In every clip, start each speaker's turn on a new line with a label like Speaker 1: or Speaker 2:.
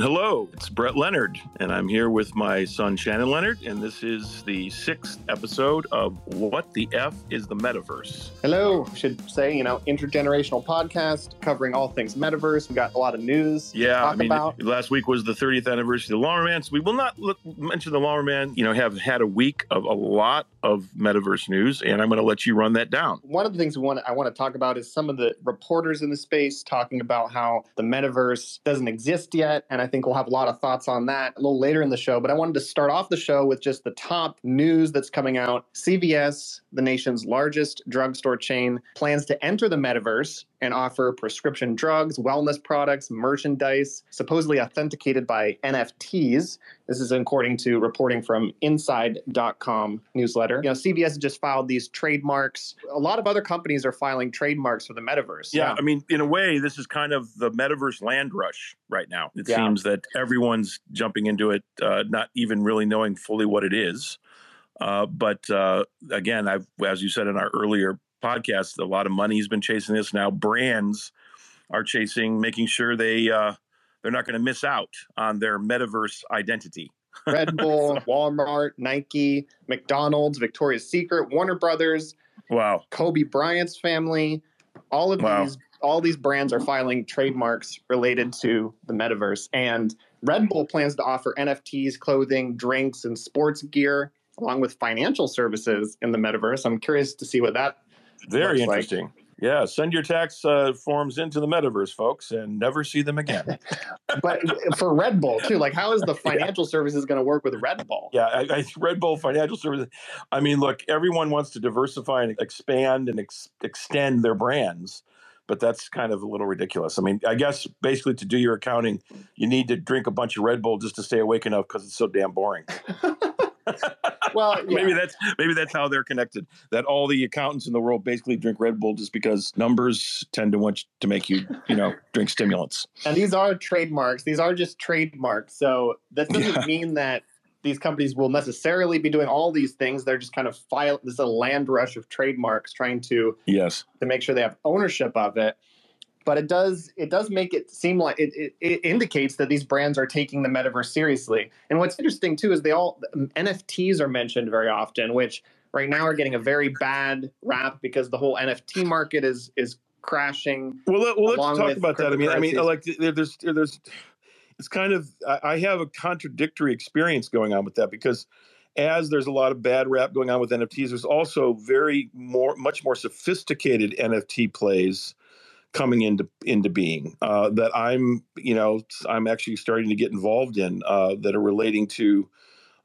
Speaker 1: Hello, it's Brett Leonard, and I'm here with my son Shannon Leonard, and this is the sixth episode of What the F is the Metaverse?
Speaker 2: Hello, should say, you know, intergenerational podcast covering all things metaverse. We got a lot of news
Speaker 1: Yeah, I mean,
Speaker 2: about.
Speaker 1: last week was the 30th anniversary of the Lawnmower Man. So we will not look, mention the Lawnmower Man. You know, have had a week of a lot of metaverse news, and I'm going to let you run that down.
Speaker 2: One of the things we want I want to talk about is some of the reporters in the space talking about how the metaverse doesn't exist yet, and I think we'll have a lot of thoughts on that a little later in the show. But I wanted to start off the show with just the top news that's coming out. CVS, the nation's largest drugstore chain, plans to enter the metaverse and offer prescription drugs, wellness products, merchandise, supposedly authenticated by NFTs. This is according to reporting from Inside.com newsletter. You know, CVS just filed these trademarks. A lot of other companies are filing trademarks for the metaverse.
Speaker 1: Yeah, I mean, in a way, this is kind of the metaverse land rush right now. It
Speaker 2: Yeah.
Speaker 1: seems that everyone's jumping into it, uh, not even really knowing fully what it is. Uh, but uh, again, I've, as you said in our earlier podcast, a lot of money has been chasing this. Now, brands are chasing, making sure they uh, they're not going to miss out on their metaverse identity.
Speaker 2: Red Bull, Walmart, Nike, McDonald's, Victoria's Secret, Warner Brothers,
Speaker 1: Wow.
Speaker 2: Kobe Bryant's family, all of
Speaker 1: Wow.
Speaker 2: these all these brands are filing trademarks related to the metaverse. And Red Bull plans to offer NFTs, clothing, drinks, and sports gear, along with financial services in the metaverse. I'm curious to see what that
Speaker 1: Very
Speaker 2: Looks like-
Speaker 1: interesting. Yeah, send your tax uh, forms into the metaverse, folks, and never see them again.
Speaker 2: but for Red Bull too, like how is the financial services going to work with Red Bull?
Speaker 1: Yeah, I, I, Red Bull Financial Services. I mean, look, everyone wants to diversify and expand and ex- extend their brands, but that's kind of a little ridiculous. I mean, I guess basically to do your accounting, you need to drink a bunch of Red Bull just to stay awake enough because it's so damn boring.
Speaker 2: Well, yeah.
Speaker 1: Maybe that's maybe that's how they're connected. That all the accountants in the world basically drink Red Bull just because numbers tend to want to make you, you know, drink stimulants.
Speaker 2: And these are trademarks. These are just trademarks. So that doesn't
Speaker 1: Yeah.
Speaker 2: mean that these companies will necessarily be doing all these things. They're just kind of file. This is a land rush of trademarks, trying to
Speaker 1: Yes.
Speaker 2: to make sure they have ownership of it. But it does it does make it seem like it, it, it indicates that these brands are taking the metaverse seriously. And what's interesting too is they all um, NFTs are mentioned very often, which right now are getting a very bad rap because the whole NFT market is is crashing.
Speaker 1: Well, let, well let's talk about that. I mean, I mean, like there's there's it's kind of I I have a contradictory experience going on with that because as there's a lot of bad rap going on with NFTs, there's also very more much more sophisticated NFT plays coming into into being uh, that I'm you know I'm actually starting to get involved in uh, that are relating to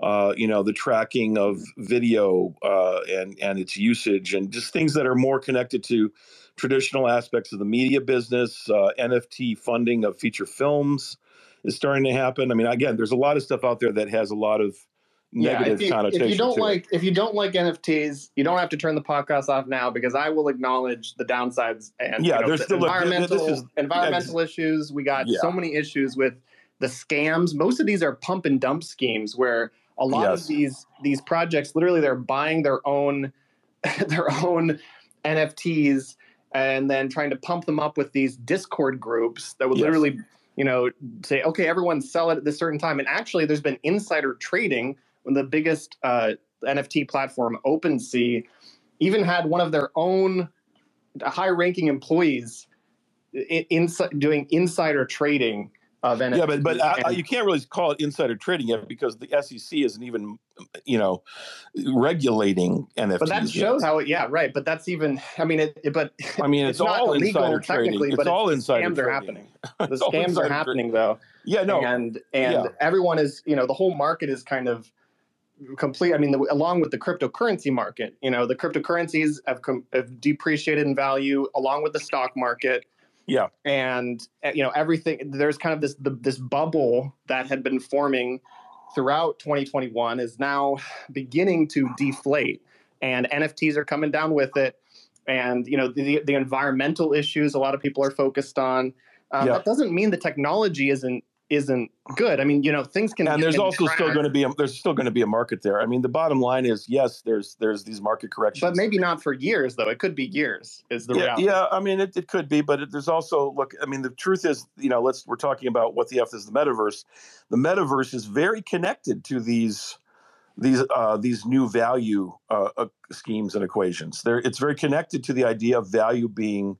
Speaker 1: uh, you know the tracking of video uh, and and its usage and just things that are more connected to traditional aspects of the media business. Uh, NFT funding of feature films is starting to happen. I mean, again, there's a lot of stuff out there that has a lot of negative
Speaker 2: if you,
Speaker 1: connotation.
Speaker 2: if you don't
Speaker 1: to it.
Speaker 2: like if you don't like NFTs, you don't have to turn the podcast off now because I will acknowledge the downsides and
Speaker 1: Yeah,
Speaker 2: you know,
Speaker 1: there's
Speaker 2: the
Speaker 1: still- look, th- th-
Speaker 2: environmental
Speaker 1: this is-
Speaker 2: environmental issues. We got
Speaker 1: Yeah.
Speaker 2: so many issues with the scams. Most of these are pump and dump schemes where a lot
Speaker 1: Yes.
Speaker 2: of these these projects literally they're buying their own their own NFTs and then trying to pump them up with these Discord groups that would
Speaker 1: Yes.
Speaker 2: literally you know say okay everyone sell it at this certain time and actually there's been insider trading when the biggest uh, NFT platform, OpenSea, even had one of their own high-ranking employees i- insi- doing insider trading of NFTs.
Speaker 1: Yeah, but but I, I, you can't really call it insider trading yet because the SEC isn't even, you know, regulating NFTs.
Speaker 2: but that
Speaker 1: yet.
Speaker 2: shows how it. Yeah, right. But that's even. I mean, it. it- but
Speaker 1: I mean, it's,
Speaker 2: it's
Speaker 1: all
Speaker 2: illegal
Speaker 1: insider trading.
Speaker 2: technically,
Speaker 1: It's
Speaker 2: but
Speaker 1: all
Speaker 2: it's-
Speaker 1: insider
Speaker 2: scams are
Speaker 1: trading.
Speaker 2: happening. the scams are happening though.
Speaker 1: Yeah, no,
Speaker 2: and and
Speaker 1: Yeah.
Speaker 2: everyone is you know the whole market is kind of complete i mean the, along with the cryptocurrency market you know the cryptocurrencies have, com- have depreciated in value along with the stock market
Speaker 1: Yeah.
Speaker 2: and uh, you know everything there's kind of this the, this bubble that had been forming throughout 2021 is now beginning to deflate and nfts are coming down with it and you know the, the environmental issues a lot of people are focused on um,
Speaker 1: Yeah.
Speaker 2: that doesn't mean the technology isn't isn't good. I mean, you know, things can.
Speaker 1: And there's also still going to be a, there's still going to be a market there. I mean, the bottom line is yes, there's there's these market corrections,
Speaker 2: but maybe not for years though. It could be years. Is the
Speaker 1: yeah,
Speaker 2: reality?
Speaker 1: Yeah, I mean, it, it could be, but it, there's also look. I mean, the truth is, you know, let's we're talking about what the f is the metaverse. The metaverse is very connected to these these uh, these new value uh, uh, schemes and equations. There, it's very connected to the idea of value being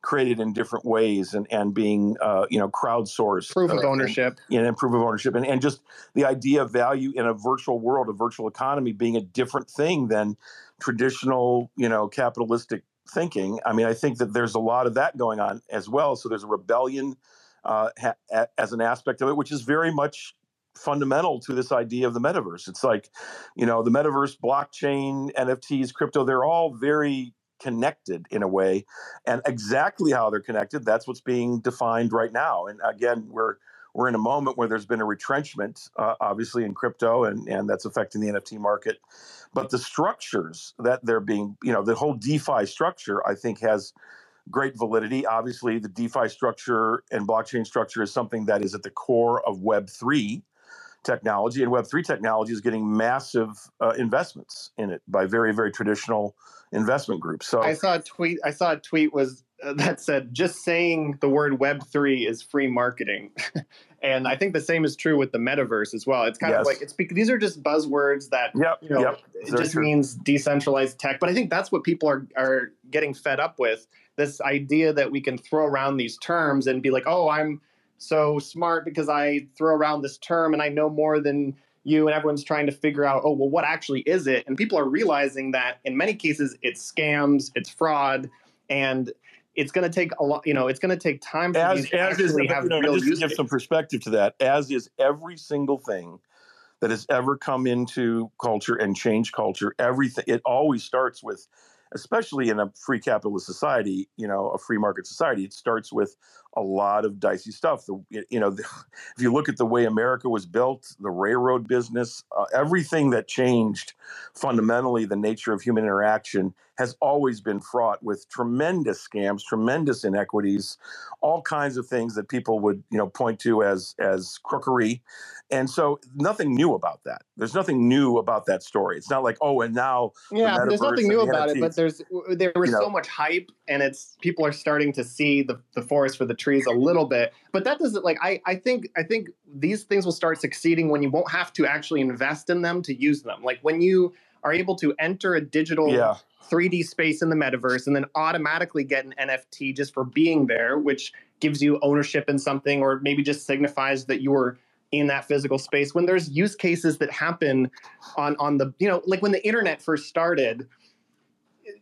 Speaker 1: created in different ways and and being uh, you know crowdsourced
Speaker 2: proof of uh, ownership.
Speaker 1: and, and proof of ownership and, and just the idea of value in a virtual world a virtual economy being a different thing than traditional you know capitalistic thinking. I mean i think that there's a lot of that going on as well. So there's a rebellion uh, ha- as an aspect of it which is very much fundamental to this idea of the metaverse. It's like you know the metaverse blockchain nfts crypto they're all very connected in a way and exactly how they're connected that's what's being defined right now and again we're we're in a moment where there's been a retrenchment uh, obviously in crypto and and that's affecting the nft market but the structures that they're being you know the whole defi structure i think has great validity. Obviously the defi structure and blockchain structure is something that is at the core of web 3 technology and web3 technology is getting massive uh, investments in it by very very traditional investment groups. So
Speaker 2: i saw a tweet i saw a tweet was uh, that said just saying the word web3 is free marketing. And i think the same is true with the metaverse as well. It's kind yes. of like it's because these are just buzzwords that
Speaker 1: yep,
Speaker 2: you know
Speaker 1: yep,
Speaker 2: it just true. means decentralized tech. But i think that's what people are are getting fed up with this idea that we can throw around these terms and be like oh i'm so smart because I throw around this term and I know more than you and everyone's trying to figure out oh well what actually is it? And people are realizing that in many cases it's scams it's fraud and it's going to take a lot you know it's going to take time for
Speaker 1: as, as
Speaker 2: actually
Speaker 1: is,
Speaker 2: have
Speaker 1: you know,
Speaker 2: real
Speaker 1: just to give some perspective to that as is every single thing that has ever come into culture and changed culture everything it always starts with especially in a free capitalist society, you know, a free market society, it starts with a lot of dicey stuff. The, you know, the, if you look at the way America was built, the railroad business, uh, everything that changed fundamentally the nature of human interaction has always been fraught with tremendous scams, tremendous inequities, all kinds of things that people would, you know, point to as as crookery. And so nothing new about that. There's nothing new about that story. It's not like, oh, and now
Speaker 2: yeah, the there's nothing new about NFTs. it, but there's there was you know, so much hype, and it's people are starting to see the the forest for the trees a little bit. But that doesn't like I I think I think these things will start succeeding when you won't have to actually invest in them to use them. Like when you are able to enter a digital yeah. 3D space in the metaverse and then automatically get an NFT just for being there, which gives you ownership in something or maybe just signifies that you were in that physical space when there's use cases that happen on on the you know like when the internet first started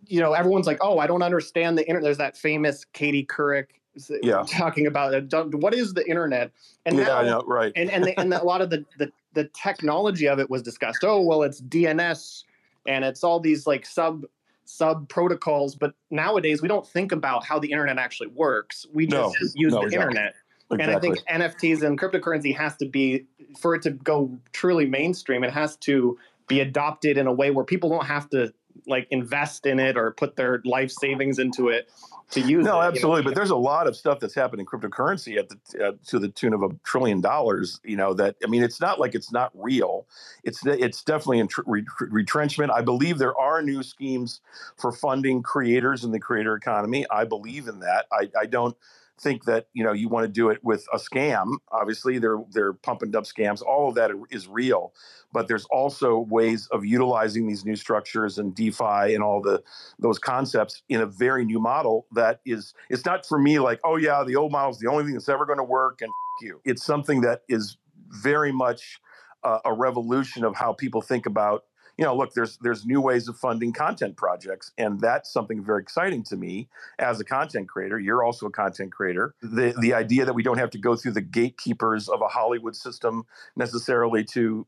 Speaker 2: you know everyone's like oh i don't understand the internet there's that famous katie couric Uh,
Speaker 1: yeah.
Speaker 2: talking about what is the internet
Speaker 1: and yeah, now, know, right
Speaker 2: and and, the, and a lot of the, the the technology of it was discussed oh well it's dns and it's all these like sub sub protocols. But nowadays, we don't think about how the internet actually works. We just no, use no, the exactly. internet. Exactly. And I think NFTs and cryptocurrency has to be, for it to go truly mainstream, it has to be adopted in a way where people don't have to like invest in it or put their life savings into it to use
Speaker 1: no
Speaker 2: it,
Speaker 1: absolutely
Speaker 2: you know?
Speaker 1: but there's a lot of stuff that's happened in cryptocurrency at the uh, to the tune of a trillion dollars you know that i mean it's not like it's not real. It's it's definitely in tr- retrenchment. I believe there are new schemes for funding creators in the creator economy. I believe in that. I, I don't think that you know you want to do it with a scam. Obviously, they're they're pumping up scams. All of that is real, but there's also ways of utilizing these new structures and DeFi and all the those concepts in a very new model that is. It's not for me like, oh yeah, the old model is the only thing that's ever going to work, and you. It's something that is very much uh, a revolution of how people think about you know, look, there's there's new ways of funding content projects, and that's something very exciting to me as a content creator. You're also a content creator. The the idea that we don't have to go through the gatekeepers of a Hollywood system necessarily to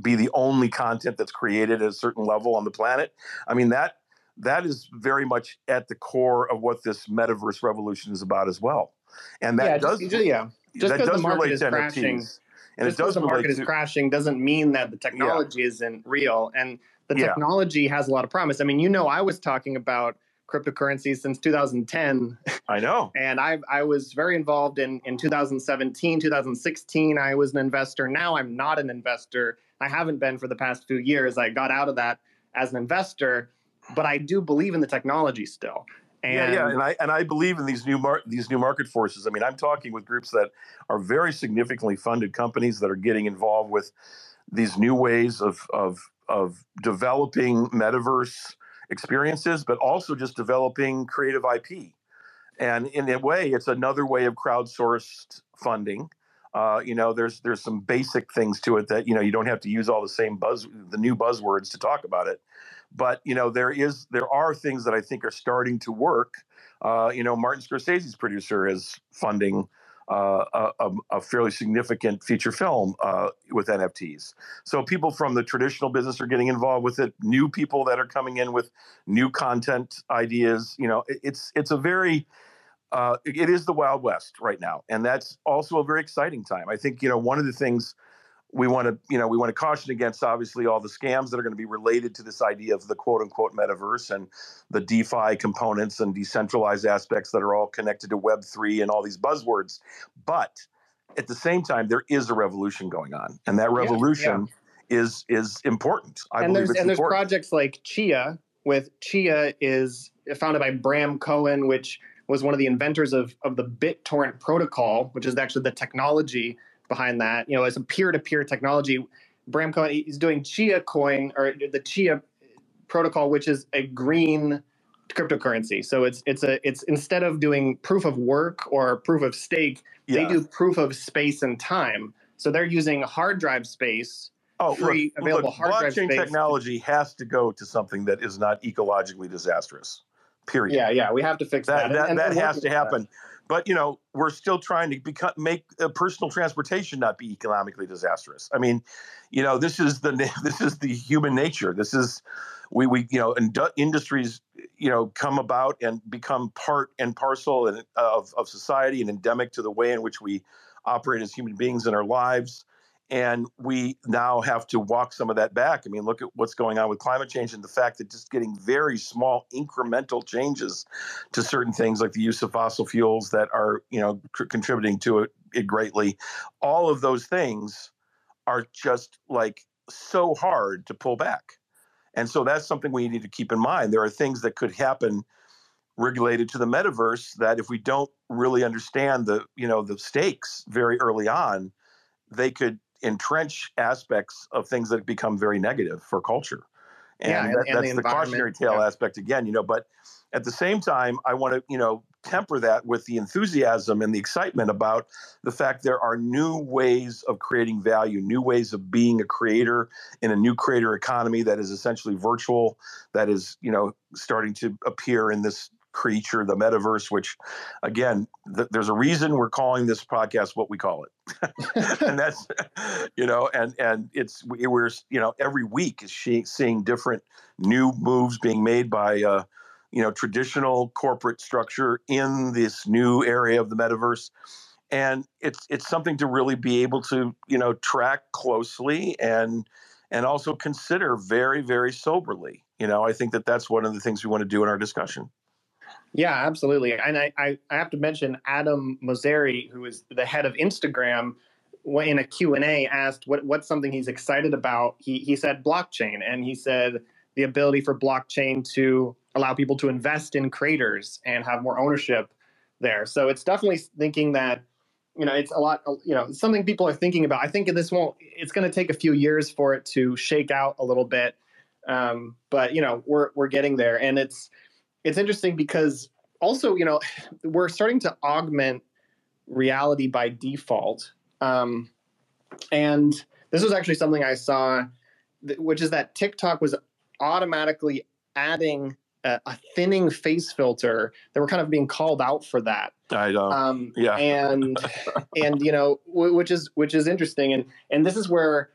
Speaker 1: be the only content that's created at a certain level on the planet. I mean that that is very much at the core of what this metaverse revolution is about as well. And that
Speaker 2: yeah,
Speaker 1: does
Speaker 2: just, yeah. Just
Speaker 1: that
Speaker 2: does the market is crashing. NFTs and just it does the market is to, crashing doesn't mean that the technology yeah. isn't real and the technology yeah. has a lot of promise i mean you know i was talking about cryptocurrencies since 2010.
Speaker 1: I know.
Speaker 2: and I I was very involved in in 2017, 2016. I was an investor. Now I'm not an investor. I haven't been for the past few years. I got out of that as an investor, but I do believe in the technology still.
Speaker 1: And yeah, yeah, and I and I believe in these new mar- these new market forces. I mean, I'm talking with groups that are very significantly funded companies that are getting involved with these new ways of of of developing metaverse experiences, but also just developing creative IP. And in a way, it's another way of crowdsourced funding. Uh, you know, there's there's some basic things to it that you know you don't have to use all the same buzz the new buzzwords to talk about it. But you know, there is there are things that I think are starting to work. Uh, you know, Martin Scorsese's producer is funding uh, a, a, fairly significant feature film uh, with NFTs. So people from the traditional business are getting involved with it. New people that are coming in with new content ideas. You know, it, it's it's a very uh, it is the wild west right now, and that's also a very exciting time. I think you know one of the things we want to you know we want to caution against obviously all the scams that are going to be related to this idea of the quote unquote metaverse and the defi components and decentralized aspects that are all connected to web3 and all these buzzwords. But at the same time there is a revolution going on and that revolution yeah, yeah. is is important.
Speaker 2: I and there's and there's projects like chia with chia is founded by bram cohen which was one of the inventors of of the bittorrent protocol which is actually the technology behind that. You know, as a peer-to-peer technology, Bram Cohen is doing Chia Coin or the Chia protocol, which is a green cryptocurrency. So it's it's a it's instead of doing proof of work or proof of stake, yeah. they do proof of space and time. So they're using hard drive space.
Speaker 1: Oh, free look, available look, hard blockchain drive space. technology has to go to something that is not ecologically disastrous. Period.
Speaker 2: Yeah, yeah, we have to fix
Speaker 1: that.
Speaker 2: That,
Speaker 1: that, and, and that has to happen. That. But you know, we're still trying to become, make uh, personal transportation not be economically disastrous. I mean, you know, this is the this is the human nature. This is we we you know, indu- industries you know come about and become part and parcel and, of of society and endemic to the way in which we operate as human beings in our lives and we now have to walk some of that back. I mean, look at what's going on with climate change and the fact that just getting very small incremental changes to certain things like the use of fossil fuels that are, you know, c- contributing to it, it greatly. All of those things are just like so hard to pull back. And so that's something we need to keep in mind. There are things that could happen related to the metaverse that if we don't really understand the, you know, the stakes very early on, they could entrench aspects of things that become very negative for culture. And, yeah, and, that, and that's the, the cautionary tale yeah. aspect again, you know, but at the same time, I want to, you know, temper that with the enthusiasm and the excitement about the fact there are new ways of creating value, new ways of being a creator in a new creator economy that is essentially virtual, that is, you know, starting to appear in this creature, the metaverse, which again, th- there's a reason we're calling this podcast what we call it. and that's, you know, and, and it's, we're, you know, every week is she, seeing different new moves being made by, uh, you know, traditional corporate structure in this new area of the metaverse. And it's, it's something to really be able to, you know, track closely and, and also consider very, very soberly. You know, I think that that's one of the things we want to do in our discussion.
Speaker 2: Yeah, absolutely. And I, I, I have to mention Adam Mosseri, who is the head of Instagram, in a Q&A asked what, what's something he's excited about. He, he said blockchain, and he said the ability for blockchain to allow people to invest in creators and have more ownership there. So it's definitely thinking that, you know, it's a lot, you know, something people are thinking about. I think this won't, it's going to take a few years for it to shake out a little bit. Um, but, you know, we're, we're getting there. And it's, it's interesting because also, you know, we're starting to augment reality by default. Um, and this was actually something I saw, which is that TikTok was automatically adding a, a, thinning face filter. They were kind of being called out for that.
Speaker 1: I know. Um, yeah.
Speaker 2: And and you know, which is which is interesting, and and this is where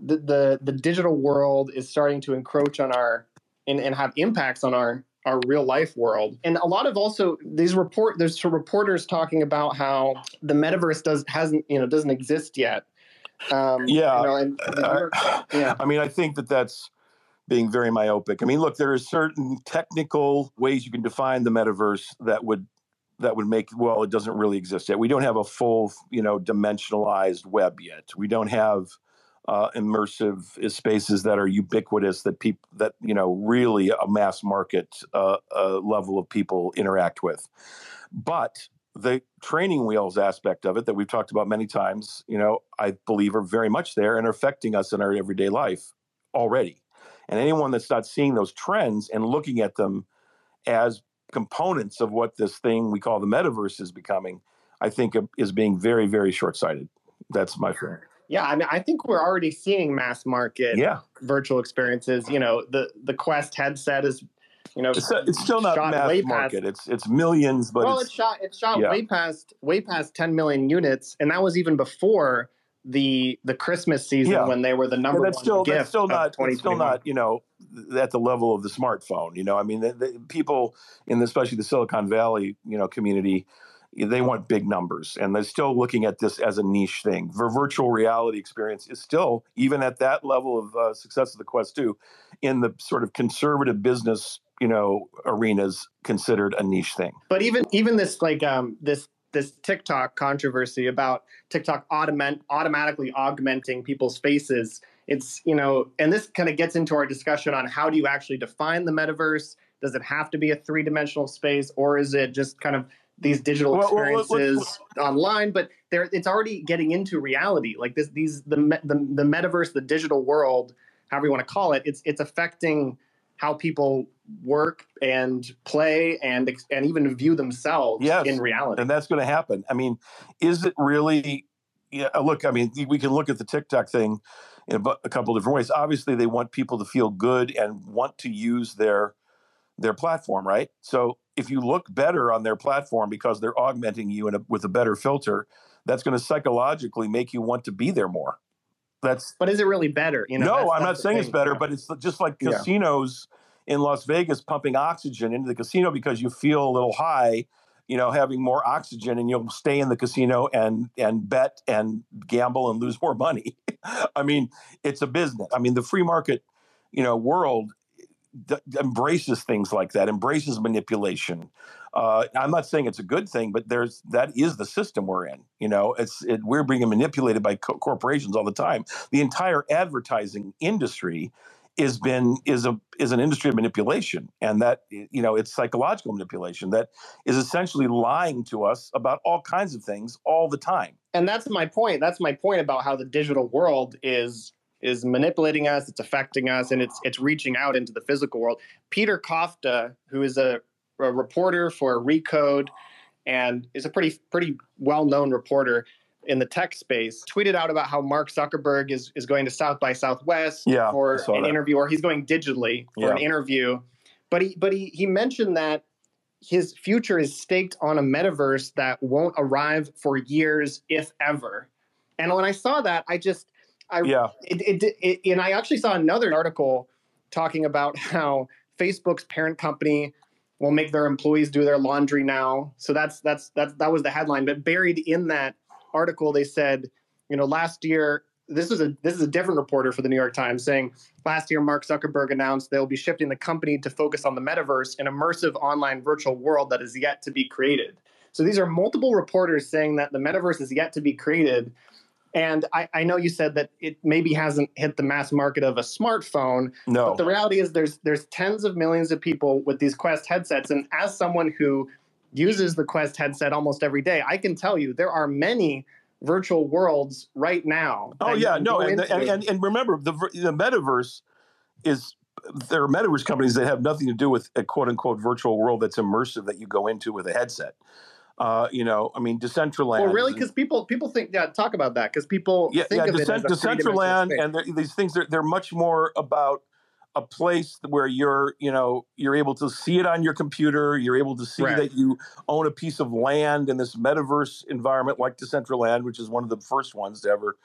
Speaker 2: the the, the digital world is starting to encroach on our and, and have impacts on our our real life world. And a lot of also these report there's some reporters talking about how the metaverse does hasn't you know doesn't exist yet.
Speaker 1: Um, yeah, you know, and, uh, yeah. I mean, I think that that's being very myopic. I mean, look, there are certain technical ways you can define the metaverse that would that would make well, it doesn't really exist yet. We don't have a full, you know, dimensionalized web yet. We don't have uh, immersive spaces that are ubiquitous that people that you know really a mass market uh, uh, level of people interact with. But the training wheels aspect of it that we've talked about many times, you know, I believe are very much there and are affecting us in our everyday life already. And anyone that's not seeing those trends and looking at them as components of what this thing we call the metaverse is becoming, I think is being very, very short sighted. That's my feeling.
Speaker 2: Yeah, I mean, I think we're already seeing mass market
Speaker 1: yeah.
Speaker 2: virtual experiences. You know, the the Quest headset is, you know,
Speaker 1: it's, it's still not mass market. Past, it's it's millions, but
Speaker 2: well,
Speaker 1: it's,
Speaker 2: shot it's shot yeah. way past way past 10 million units, and that was even before the the Christmas season yeah. when they were the number
Speaker 1: that's
Speaker 2: one
Speaker 1: still,
Speaker 2: gift.
Speaker 1: That's still not. It's still not. You know, at the level of the smartphone. You know, I mean, the, the people in the, especially the Silicon Valley, you know, community, they want big numbers, and they're still looking at this as a niche thing. The virtual reality experience is still, even at that level of uh, success of the Quest 2, in the sort of conservative business you know arenas considered a niche thing
Speaker 2: but even even this like um this this TikTok controversy about TikTok automat- automatically augmenting people's faces. It's, you know, and this kind of gets into our discussion on how do you actually define the metaverse? Does it have to be a three dimensional space or is it just kind of these digital experiences well, online? But there, it's already getting into reality. Like this, these, the, the, the metaverse, the digital world, however you want to call it, it's, it's affecting how people work and play and and even view themselves yes, in reality.
Speaker 1: And that's going to happen. I mean, is it really? Yeah, uh, look. I mean, we can look at the TikTok thing in a, a couple different ways. Obviously, they want people to feel good and want to use their their platform, right? So if you look better on their platform because they're augmenting you a, with a better filter, that's going to psychologically make you want to be there more. That's
Speaker 2: but is it really better?
Speaker 1: You know, no, I'm not saying thing. it's better, but it's just like casinos yeah. in Las Vegas pumping oxygen into the casino because you feel a little high, you know, having more oxygen, and you'll stay in the casino and and bet and gamble and lose more money. I mean, it's a business. I mean, the free market, you know, world d- embraces things like that, embraces manipulation. Uh, I'm not saying it's a good thing, but there's that is the system we're in. You know, it's it, we're being manipulated by co- corporations all the time. The entire advertising industry is been is a is an industry of manipulation, and that you know it's psychological manipulation that is essentially lying to us about all kinds of things all the time.
Speaker 2: And that's my point. That's my point about how the digital world is is manipulating us, it's affecting us, and it's it's reaching out into the physical world. Peter Kafka, who is a, a reporter for Recode and is a pretty pretty well known reporter in the tech space, tweeted out about how Mark Zuckerberg is is going to South by Southwest
Speaker 1: yeah,
Speaker 2: for an that. interview, or he's going digitally for yeah. an interview. But he but he he mentioned that his future is staked on a metaverse that won't arrive for years, if ever. And when I saw that, I just I,
Speaker 1: yeah.
Speaker 2: It, it, it, and I actually saw another article talking about how Facebook's parent company will make their employees do their laundry now. So that's that's that's that was the headline. But buried in that article, they said, you know, last year this is a this is a different reporter for the New York Times saying last year Mark Zuckerberg announced they'll be shifting the company to focus on the metaverse, an immersive online virtual world that is yet to be created. So these are multiple reporters saying that the metaverse is yet to be created. And I, I, know you said that it maybe hasn't hit the mass market of a smartphone.
Speaker 1: No.
Speaker 2: But the reality is there's there's tens of millions of people with these Quest headsets. And as someone who uses the Quest headset almost every day, I can tell you there are many virtual worlds right now.
Speaker 1: Oh yeah, no, and, and, and and remember the the metaverse is there are metaverse companies that have nothing to do with a quote unquote virtual world that's immersive that you go into with a headset. Uh, you know, I mean, Decentraland.
Speaker 2: Well, really, because people people think yeah, talk about that because people yeah, think yeah, of Decent- it as
Speaker 1: Decentraland and these things they're, they're much more about a place where you're you know you're able to see it on your computer you're able to see right. that you own a piece of land in this metaverse environment like decentraland which is one of the first ones to ever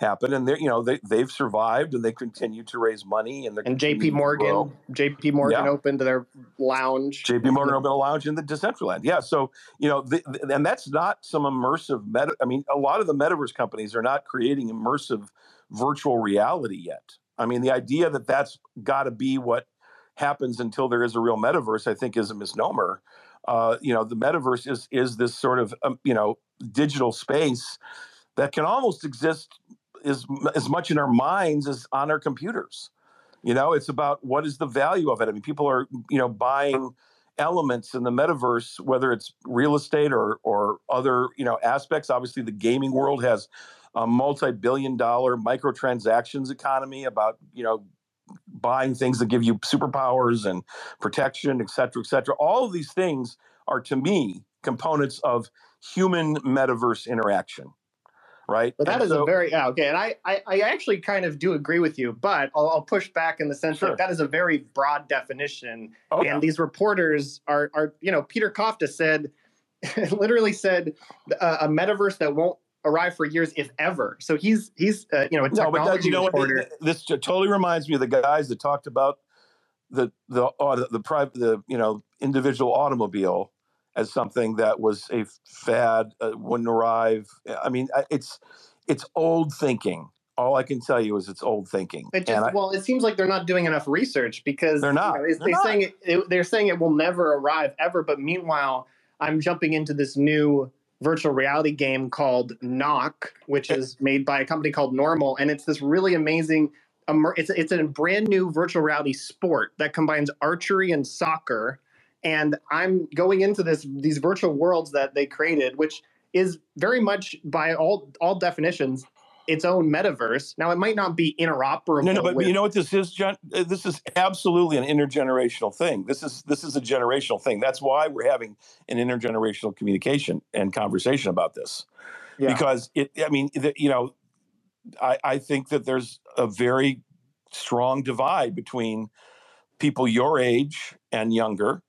Speaker 1: happen and they you know they they've survived and they continue to raise money and
Speaker 2: and JP Morgan JP Morgan yeah. opened their lounge
Speaker 1: JP Morgan opened a lounge in the Decentraland yeah so you know the, the, and that's not some immersive meta I mean a lot of the metaverse companies are not creating immersive virtual reality yet I mean, the idea that that's got to be what happens until there is a real metaverse, I think, is a misnomer. Uh, you know, the metaverse is is this sort of um, you know digital space that can almost exist as as much in our minds as on our computers. You know, it's about what is the value of it. I mean, people are you know buying elements in the metaverse, whether it's real estate or or other you know aspects. Obviously, the gaming world has a multi-billion-dollar microtransactions economy about you know buying things that give you superpowers and protection, et cetera, et cetera. All of these things are to me components of human metaverse interaction right?
Speaker 2: But that and is so, a very yeah, okay, and I, I, I actually kind of do agree with you, but I'll, I'll push back in the sense sure. that that is a very broad definition, oh, and these reporters are are you know Peter Kafka said, literally said uh, a metaverse that won't arrive for years, if ever. So he's he's uh, you know a technology no, but that, you know reporter.
Speaker 1: What, this totally reminds me of the guys that talked about the the uh, the private the you know individual automobile as something that was a fad, uh, wouldn't arrive. I mean, it's it's old thinking. All I can tell you is it's old thinking.
Speaker 2: It just, I, well, it seems like they're not doing enough research because
Speaker 1: they're not.
Speaker 2: You know, they're, they're saying it, it, they're saying it will never arrive ever. But meanwhile, I'm jumping into this new virtual reality game called Nock, which is made by a company called Normal, and it's this really amazing. It's it's a brand new virtual reality sport that combines archery and soccer and i'm going into this these virtual worlds that they created which is very much by all all definitions its own metaverse. Now it might not be interoperable
Speaker 1: no no but with, you know what? This is john uh, this is absolutely an intergenerational thing. This is this is a generational thing. That's why we're having an intergenerational communication and conversation about this. Yeah. because it i mean the, you know I, I think that there's a very strong divide between people your age and younger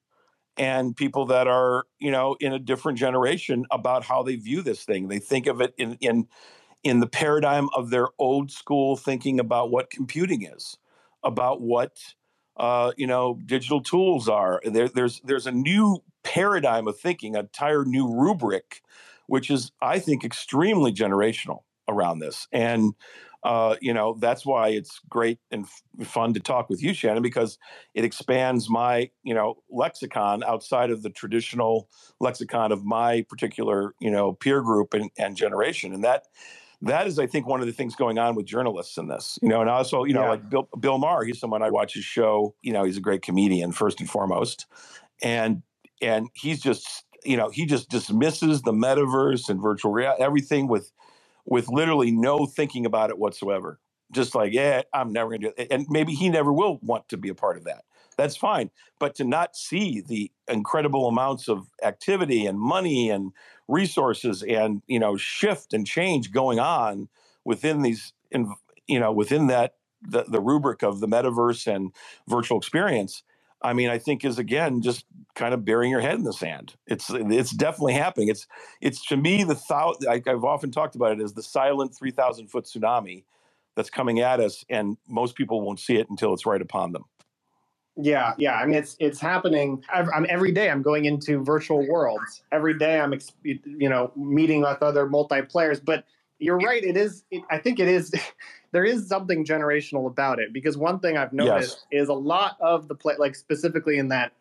Speaker 1: and people that are you know in a different generation about how they view this thing. They think of it in in in the paradigm of their old school thinking about what computing is about what uh, you know digital tools are. There, there's there's a new paradigm of thinking an entire new rubric which is i think extremely generational around this. And uh, you know, that's why it's great and f- fun to talk with you, Shannon, because it expands my, you know, lexicon outside of the traditional lexicon of my particular, you know, peer group and, and generation. And that that is, I think, one of the things going on with journalists in this, you know, and also, you know, yeah. like Bill, Bill Maher, he's someone I watch his show. You know, he's a great comedian first and foremost, and and he's just, you know, he just dismisses the metaverse and virtual reality, everything with with literally no thinking about it whatsoever. Just like, yeah, I'm never going to do it. And maybe he never will want to be a part of that. That's fine. But to not see the incredible amounts of activity and money and resources and, you know, shift and change going on within these, you know, within that, the, the rubric of the metaverse and virtual experience, I mean, I think is again just kind of burying your head in the sand. It's it's definitely happening. It's it's to me the thou- I, I've often talked about it as the silent three thousand foot tsunami that's coming at us, and most people won't see it until it's right upon them.
Speaker 2: Yeah, yeah. I mean, it's it's happening. I'm every day. I'm going into virtual worlds. Every day, I'm you know meeting with other multiplayers. But you're right. It is. It, I think it is. there is something generational about it because one thing I've noticed yes. is a lot of the play, like specifically in that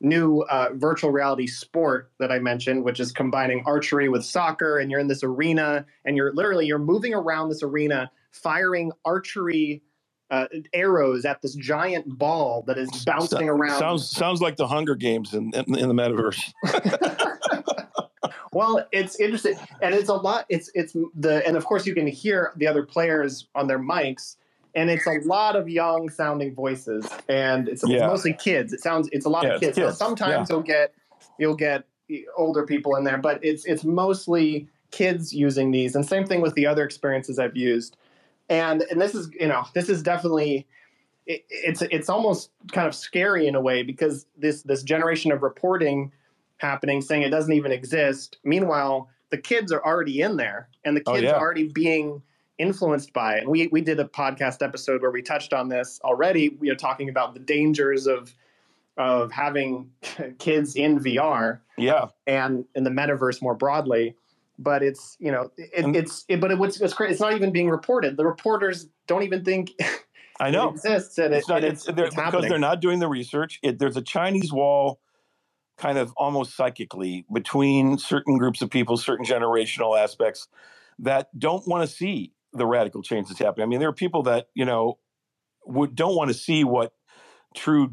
Speaker 2: new uh, virtual reality sport that I mentioned, which is combining archery with soccer, and you're in this arena, and you're literally you're moving around this arena, firing archery uh, arrows at this giant ball that is bouncing around.
Speaker 1: Sounds sounds like the Hunger Games in in, in the metaverse.
Speaker 2: well, it's interesting, and it's a lot. It's it's the and of course you can hear the other players on their mics, and it's a lot of young sounding voices, and it's, yeah. it's mostly kids. It sounds it's a lot yeah, of kids. kids. sometimes yeah. you'll get you'll get older people in there, but it's it's mostly kids using these, and same thing with the other experiences I've used, and and this is you know this is definitely. It, it's it's almost kind of scary in a way because this this generation of reporting happening saying it doesn't even exist. Meanwhile, the kids are already in there and the oh, kids oh, yeah. are already being influenced by it. And we, we did a podcast episode where we touched on this already. We are talking about the dangers of of having kids in VR.
Speaker 1: Yeah.
Speaker 2: And in the metaverse more broadly. But it's, you know, it, it's, it, but it, what's, it's, it's not even being reported. The reporters don't even think
Speaker 1: I know
Speaker 2: it exists and
Speaker 1: it's
Speaker 2: it,
Speaker 1: not it's,
Speaker 2: it's,
Speaker 1: they're-
Speaker 2: it's
Speaker 1: because
Speaker 2: happening.
Speaker 1: they're not doing the research. It, there's a Chinese wall, kind of almost psychically, between certain groups of people, certain generational aspects that don't want to see the radical change that's happening. I mean, there are people that you know would don't want to see what true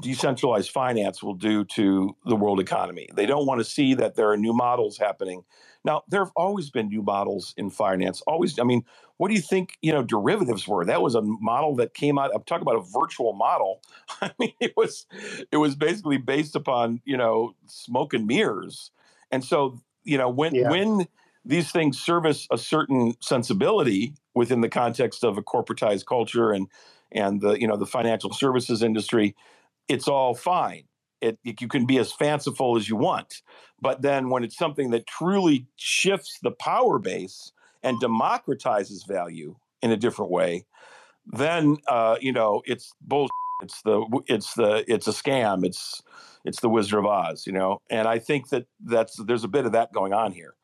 Speaker 1: decentralized finance will do to the world economy. They don't want to see that there are new models happening. Now, there have always been new models in finance. Always, I mean, what do you think, you know, derivatives were? That was a model that came out. I'm talking about a virtual model. I mean, it was it was basically based upon, you know, smoke and mirrors. And so, you know, when
Speaker 2: Yeah.
Speaker 1: when these things service a certain sensibility within the context of a corporatized culture and and the you know the financial services industry, it's all fine. It, it- you can be as fanciful as you want, but then when it's something that truly shifts the power base and democratizes value in a different way, then uh, you know it's bull. It's the it's the it's a scam. It's it's the Wizard of Oz, you know. And I think that that's there's a bit of that going on here.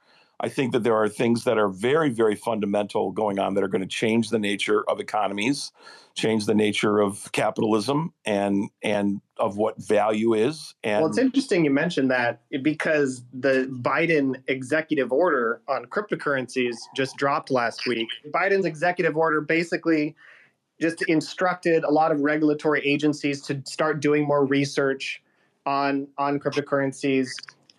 Speaker 1: I think that there are things that are very very fundamental going on that are going to change the nature of economies, change the nature of capitalism, and and of what value is. And
Speaker 2: Well, it's interesting you mentioned that because the Biden executive order on cryptocurrencies just dropped last week. Biden's executive order basically just instructed a lot of regulatory agencies to start doing more research on on cryptocurrencies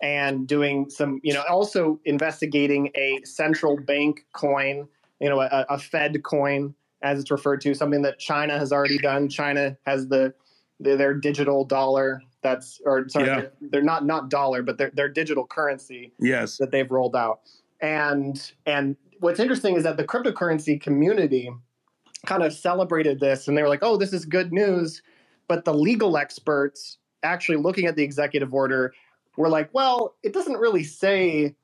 Speaker 2: and doing some, you know, also investigating a central bank coin, you know, a, a Fed coin as it's referred to, something that China has already done. China has the their, their digital dollar that's or sorry
Speaker 1: Yeah.
Speaker 2: they're, they're not not dollar but their their digital currency
Speaker 1: yes,
Speaker 2: that they've rolled out and and what's interesting is that the cryptocurrency community kind of celebrated this and they were like oh this is good news but the legal experts actually looking at the executive order were like well it doesn't really say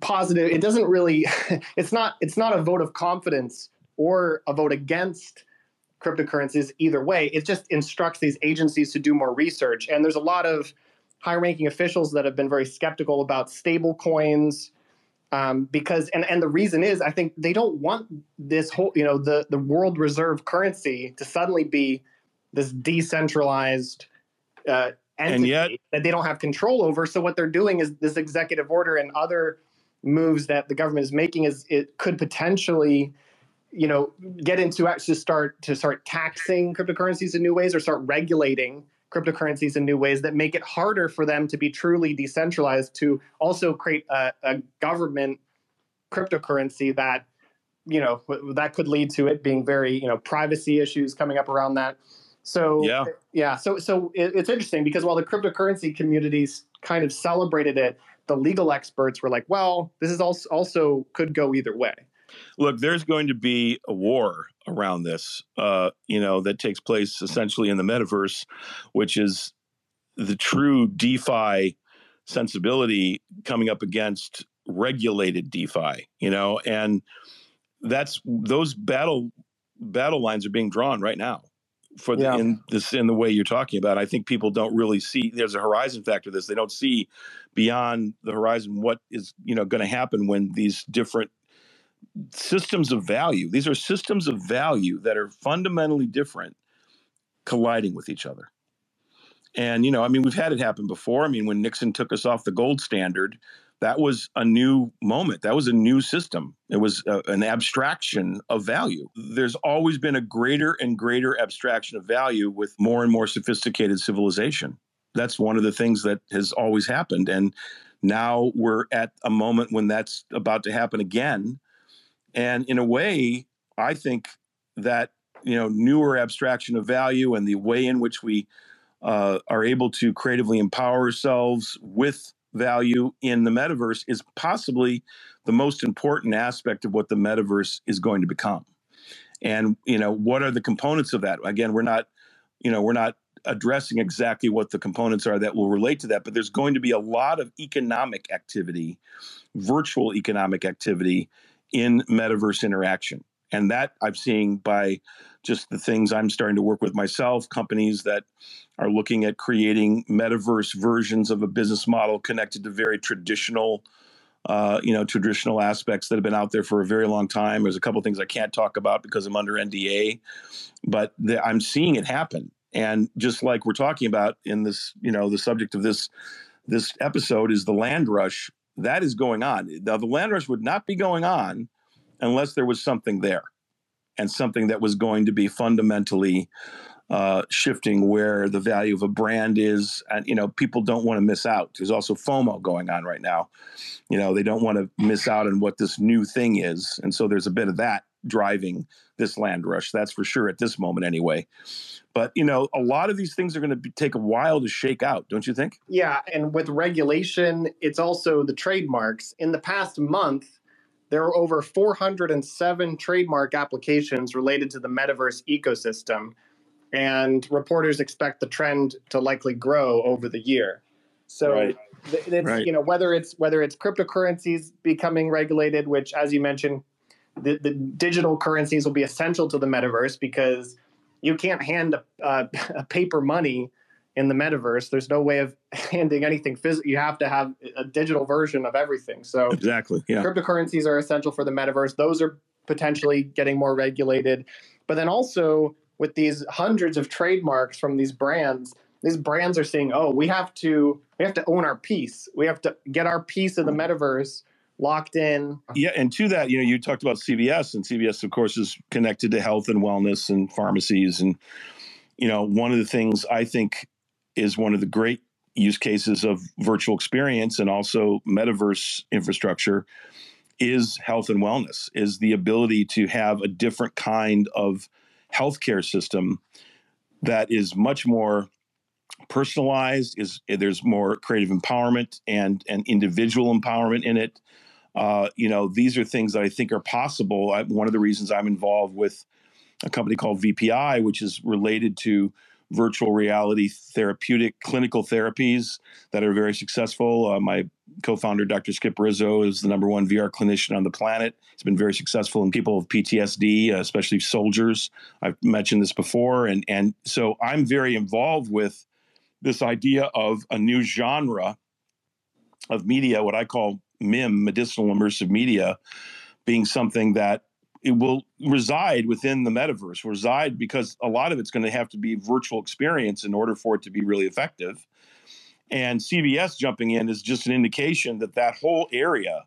Speaker 2: positive it doesn't really it's not it's not a vote of confidence or a vote against cryptocurrencies either way. It just instructs these agencies to do more research. And there's a lot of high ranking officials that have been very skeptical about stable coins um, because and, and the reason is i think they don't want this whole you know the, the world reserve currency to suddenly be this decentralized uh,
Speaker 1: And yet-
Speaker 2: that they don't have control over so what they're doing is this executive order and other moves that the government is making is it could potentially you know get into actually start to start taxing cryptocurrencies in new ways or start regulating cryptocurrencies in new ways that make it harder for them to be truly decentralized to also create a, a government cryptocurrency that you know that could lead to it being very you know privacy issues coming up around that so
Speaker 1: Yeah.
Speaker 2: yeah so so it, it's interesting because while the cryptocurrency communities kind of celebrated it the legal experts were like well this is also also could go either way
Speaker 1: Look, there's going to be a war around this, uh, you know, that takes place essentially in the metaverse, which is the true DeFi sensibility coming up against regulated DeFi, you know, and that's those battle battle lines are being drawn right now for the
Speaker 2: Yeah.
Speaker 1: in this in the way you're talking about. I think people don't really see there's a horizon factor to this. They don't see beyond the horizon what is, you know, going to happen when these different systems of value. These are systems of value that are fundamentally different colliding with each other. And, you know, I mean, we've had it happen before. I mean, when Nixon took us off the gold standard, that was a new moment. That was a new system. It was uh an abstraction of value. There's always been a greater and greater abstraction of value with more and more sophisticated civilization. That's one of the things that has always happened. And now we're at a moment when that's about to happen again. And in a way, I think that you know newer abstraction of value and the way in which we uh, are able to creatively empower ourselves with value in the metaverse is possibly the most important aspect of what the metaverse is going to become. And you know, what are the components of that? Again, we're not, you know, we're not addressing exactly what the components are that will relate to that, but there's going to be a lot of economic activity, virtual economic activity in metaverse interaction. And that I'm seeing by just the things I'm starting to work with myself, companies that are looking at creating metaverse versions of a business model connected to very traditional uh, you know, traditional aspects that have been out there for a very long time. There's a couple things I can't talk about because I'm under NDA, but the, I'm seeing it happen. And just like we're talking about in this, you know, the subject of this this episode is the land rush. That is going on. Now, the land rush would not be going on unless there was something there, and something that was going to be fundamentally uh, shifting where the value of a brand is. And, you know, people don't want to miss out. There's also FOMO going on right now. You know, they don't want to miss out on what this new thing is. And so there's a bit of that driving this land rush. That's for sure at this moment, anyway. But, you know, a lot of these things are going to take a while to shake out, don't you think?
Speaker 2: Yeah. And with regulation, it's also the trademarks. In the past month, there are over 407 trademark applications related to the metaverse ecosystem and reporters expect the trend to likely grow over the year. So right. it's right. you know whether it's whether it's cryptocurrencies becoming regulated, which as you mentioned, the, the digital currencies will be essential to the metaverse because you can't hand a, uh, a paper money in the metaverse. There's no way of handing anything physical. You have to have a digital version of everything. So
Speaker 1: exactly, yeah.
Speaker 2: Cryptocurrencies are essential for the metaverse. Those are potentially getting more regulated, but then also with these hundreds of trademarks from these brands these brands are saying oh we have to we have to own our piece we have to get our piece of the metaverse locked in
Speaker 1: yeah and to that you know you talked about cvs and cvs of course is connected to health and wellness and pharmacies and you know one of the things i think is one of the great use cases of virtual experience and also metaverse infrastructure is health and wellness is the ability to have a different kind of healthcare system that is much more personalized is there's more creative empowerment and and individual empowerment in it. Uh, you know these are things that i think are possible. I, one of the reasons i'm involved with a company called vpi which is related to virtual reality therapeutic clinical therapies that are very successful. Uh, my co-founder, Dr. Skip Rizzo, is the number one VR clinician on the planet. He's been very successful in people with PTSD, uh, especially soldiers. I've mentioned this before, and and so I'm very involved with this idea of a new genre of media, what I call MIM, medicinal immersive media, being something that it will reside within the metaverse reside because a lot of it's going to have to be virtual experience in order for it to be really effective. And cvs jumping in is just an indication that that whole area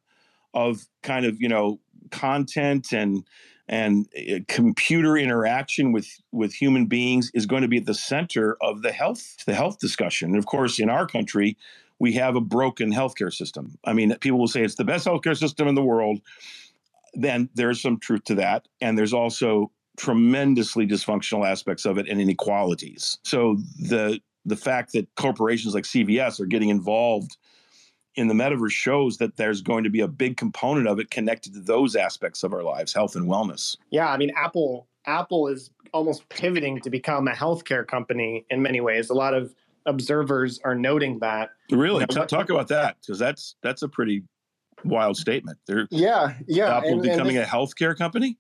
Speaker 1: of kind of you know content and and uh, computer interaction with with human beings is going to be at the center of the health the health discussion. And of course in our country we have a broken healthcare system. I mean people will say it's the best healthcare system in the world then there's some truth to that. And there's also tremendously dysfunctional aspects of it and inequalities. So the the fact that corporations like CVS are getting involved in the metaverse shows that there's going to be a big component of it connected to those aspects of our lives, health and wellness.
Speaker 2: Yeah, I mean Apple Apple is almost pivoting to become a healthcare company in many ways. A lot of observers are noting that.
Speaker 1: Really, you know, talk about that because that's that's a pretty wild statement. They're
Speaker 2: yeah, yeah,
Speaker 1: Apple and, becoming and this, a healthcare company.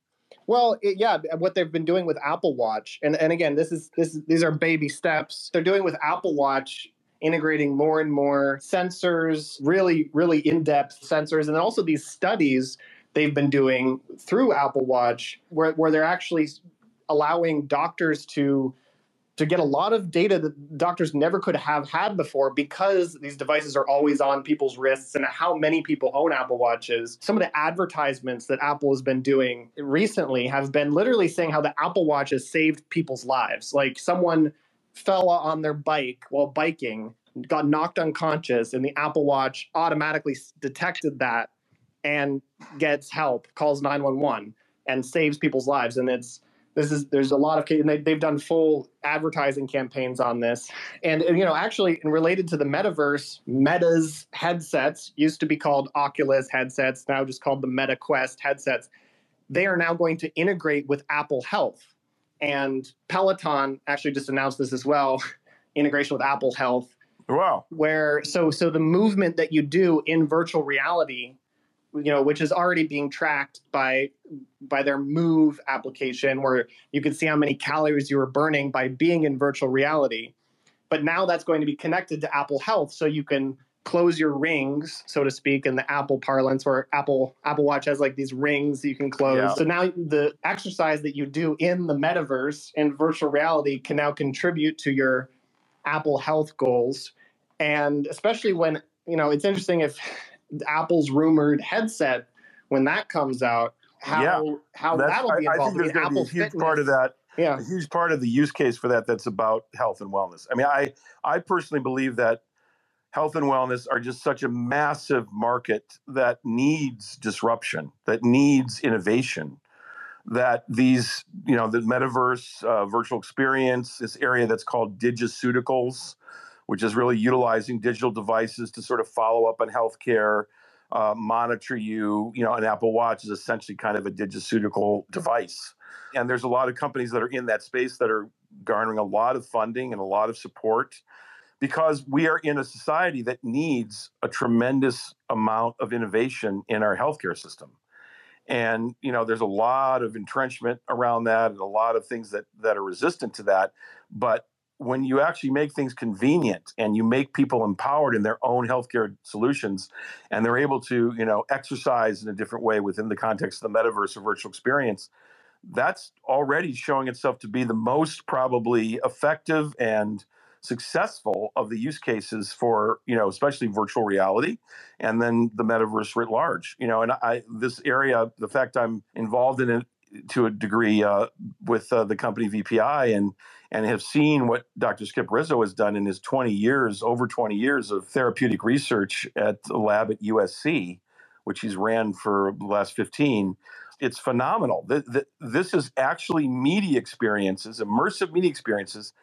Speaker 2: Well, it, yeah, what they've been doing with Apple Watch, and and again, this is this these are baby steps. They're doing with Apple Watch integrating more and more sensors, really, really in-depth sensors, and then also these studies they've been doing through Apple Watch, where where they're actually allowing doctors to to get a lot of data that doctors never could have had before because these devices are always on people's wrists and how many people own Apple Watches. Some of the advertisements that Apple has been doing recently have been literally saying how the Apple Watch has saved people's lives. Like someone fell on their bike while biking, got knocked unconscious, and the Apple Watch automatically detected that and gets help, calls 911 and saves people's lives. And it's this is there's a lot of and they, they've done full advertising campaigns on this. And, and you know actually and related to the metaverse meta's headsets used to be called oculus headsets now just called the meta quest headsets. They are now going to integrate with apple health. And peloton actually just announced this as well integration with apple health.
Speaker 1: Wow.
Speaker 2: Where so so the movement that you do in virtual reality you know, which is already being tracked by by their Move application, where you can see how many calories you were burning by being in virtual reality. But now that's going to be connected to Apple Health, so you can close your rings, so to speak, in the Apple parlance, where Apple Apple Watch has like these rings you can close. Yeah. So now the exercise that you do in the metaverse in virtual reality can now contribute to your Apple Health goals, and especially when you know it's interesting if Apple's rumored headset when that comes out, how yeah, how that'll be involved.
Speaker 1: I, I think there's going to be a huge Fitness. part of that. Yeah, a huge part of the use case for that that's about health and wellness. I mean, I I personally believe that health and wellness are just such a massive market that needs disruption, that needs innovation. That these, you know, the metaverse, uh, virtual experience, this area that's called digiceuticals, which is really utilizing digital devices to sort of follow up on healthcare, uh, monitor you. You know, an Apple Watch is essentially kind of a digiceutical device. And there's a lot of companies that are in that space that are garnering a lot of funding and a lot of support because we are in a society that needs a tremendous amount of innovation in our healthcare system. And you know, there's a lot of entrenchment around that and a lot of things that that are resistant to that. But when you actually make things convenient and you make people empowered in their own healthcare solutions and they're able to you know exercise in a different way within the context of the metaverse or virtual experience that's already showing itself to be the most probably effective and successful of the use cases for you know especially virtual reality and then the metaverse writ large. You know and i this area the fact i'm involved in it to a degree uh, with uh, the company vpi and and have seen what Dr. Skip Rizzo has done in his 20 years, over 20 years of therapeutic research at the lab at USC, which he's ran for the last 15. It's phenomenal. This is actually media experiences, immersive media experiences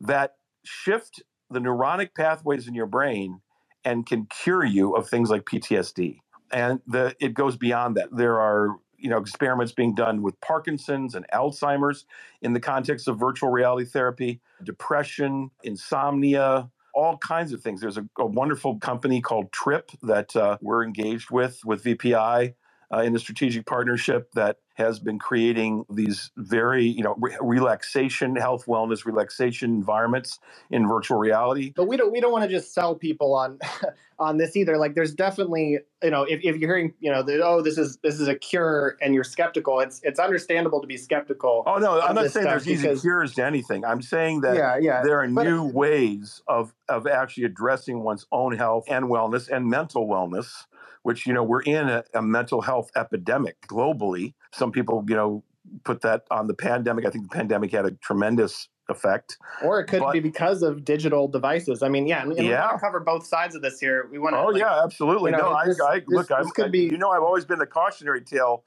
Speaker 1: that shift the neuronic pathways in your brain and can cure you of things like PTSD. And the, it goes beyond that. There are you know experiments being done with Parkinson's and Alzheimer's in the context of virtual reality therapy, depression, insomnia, all kinds of things. There's a, a wonderful company called Tripp that uh, we're engaged with with VPI uh, in a strategic partnership that has been creating these very, you know, re- relaxation, health, wellness, relaxation environments in virtual reality.
Speaker 2: But we don't we don't want to just sell people on on this either. Like, there's definitely, you know, if, if you're hearing, you know, that oh, this is this is a cure, and you're skeptical, it's it's understandable to be skeptical.
Speaker 1: Oh no, I'm not saying there's because, easy cures to anything. I'm saying that yeah, yeah. there are but, new ways of of actually addressing one's own health and wellness and mental wellness which you know we're in a, a mental health epidemic globally. Some people, you know, put that on the pandemic. I think the pandemic had a tremendous effect.
Speaker 2: Or it could but, be because of digital devices. I mean, yeah, and, and yeah. we want to cover both sides of this here. We want to.
Speaker 1: Oh like, yeah, absolutely. You know, no, this, I, I this, look. This could I, be. You know, I've always been the cautionary tale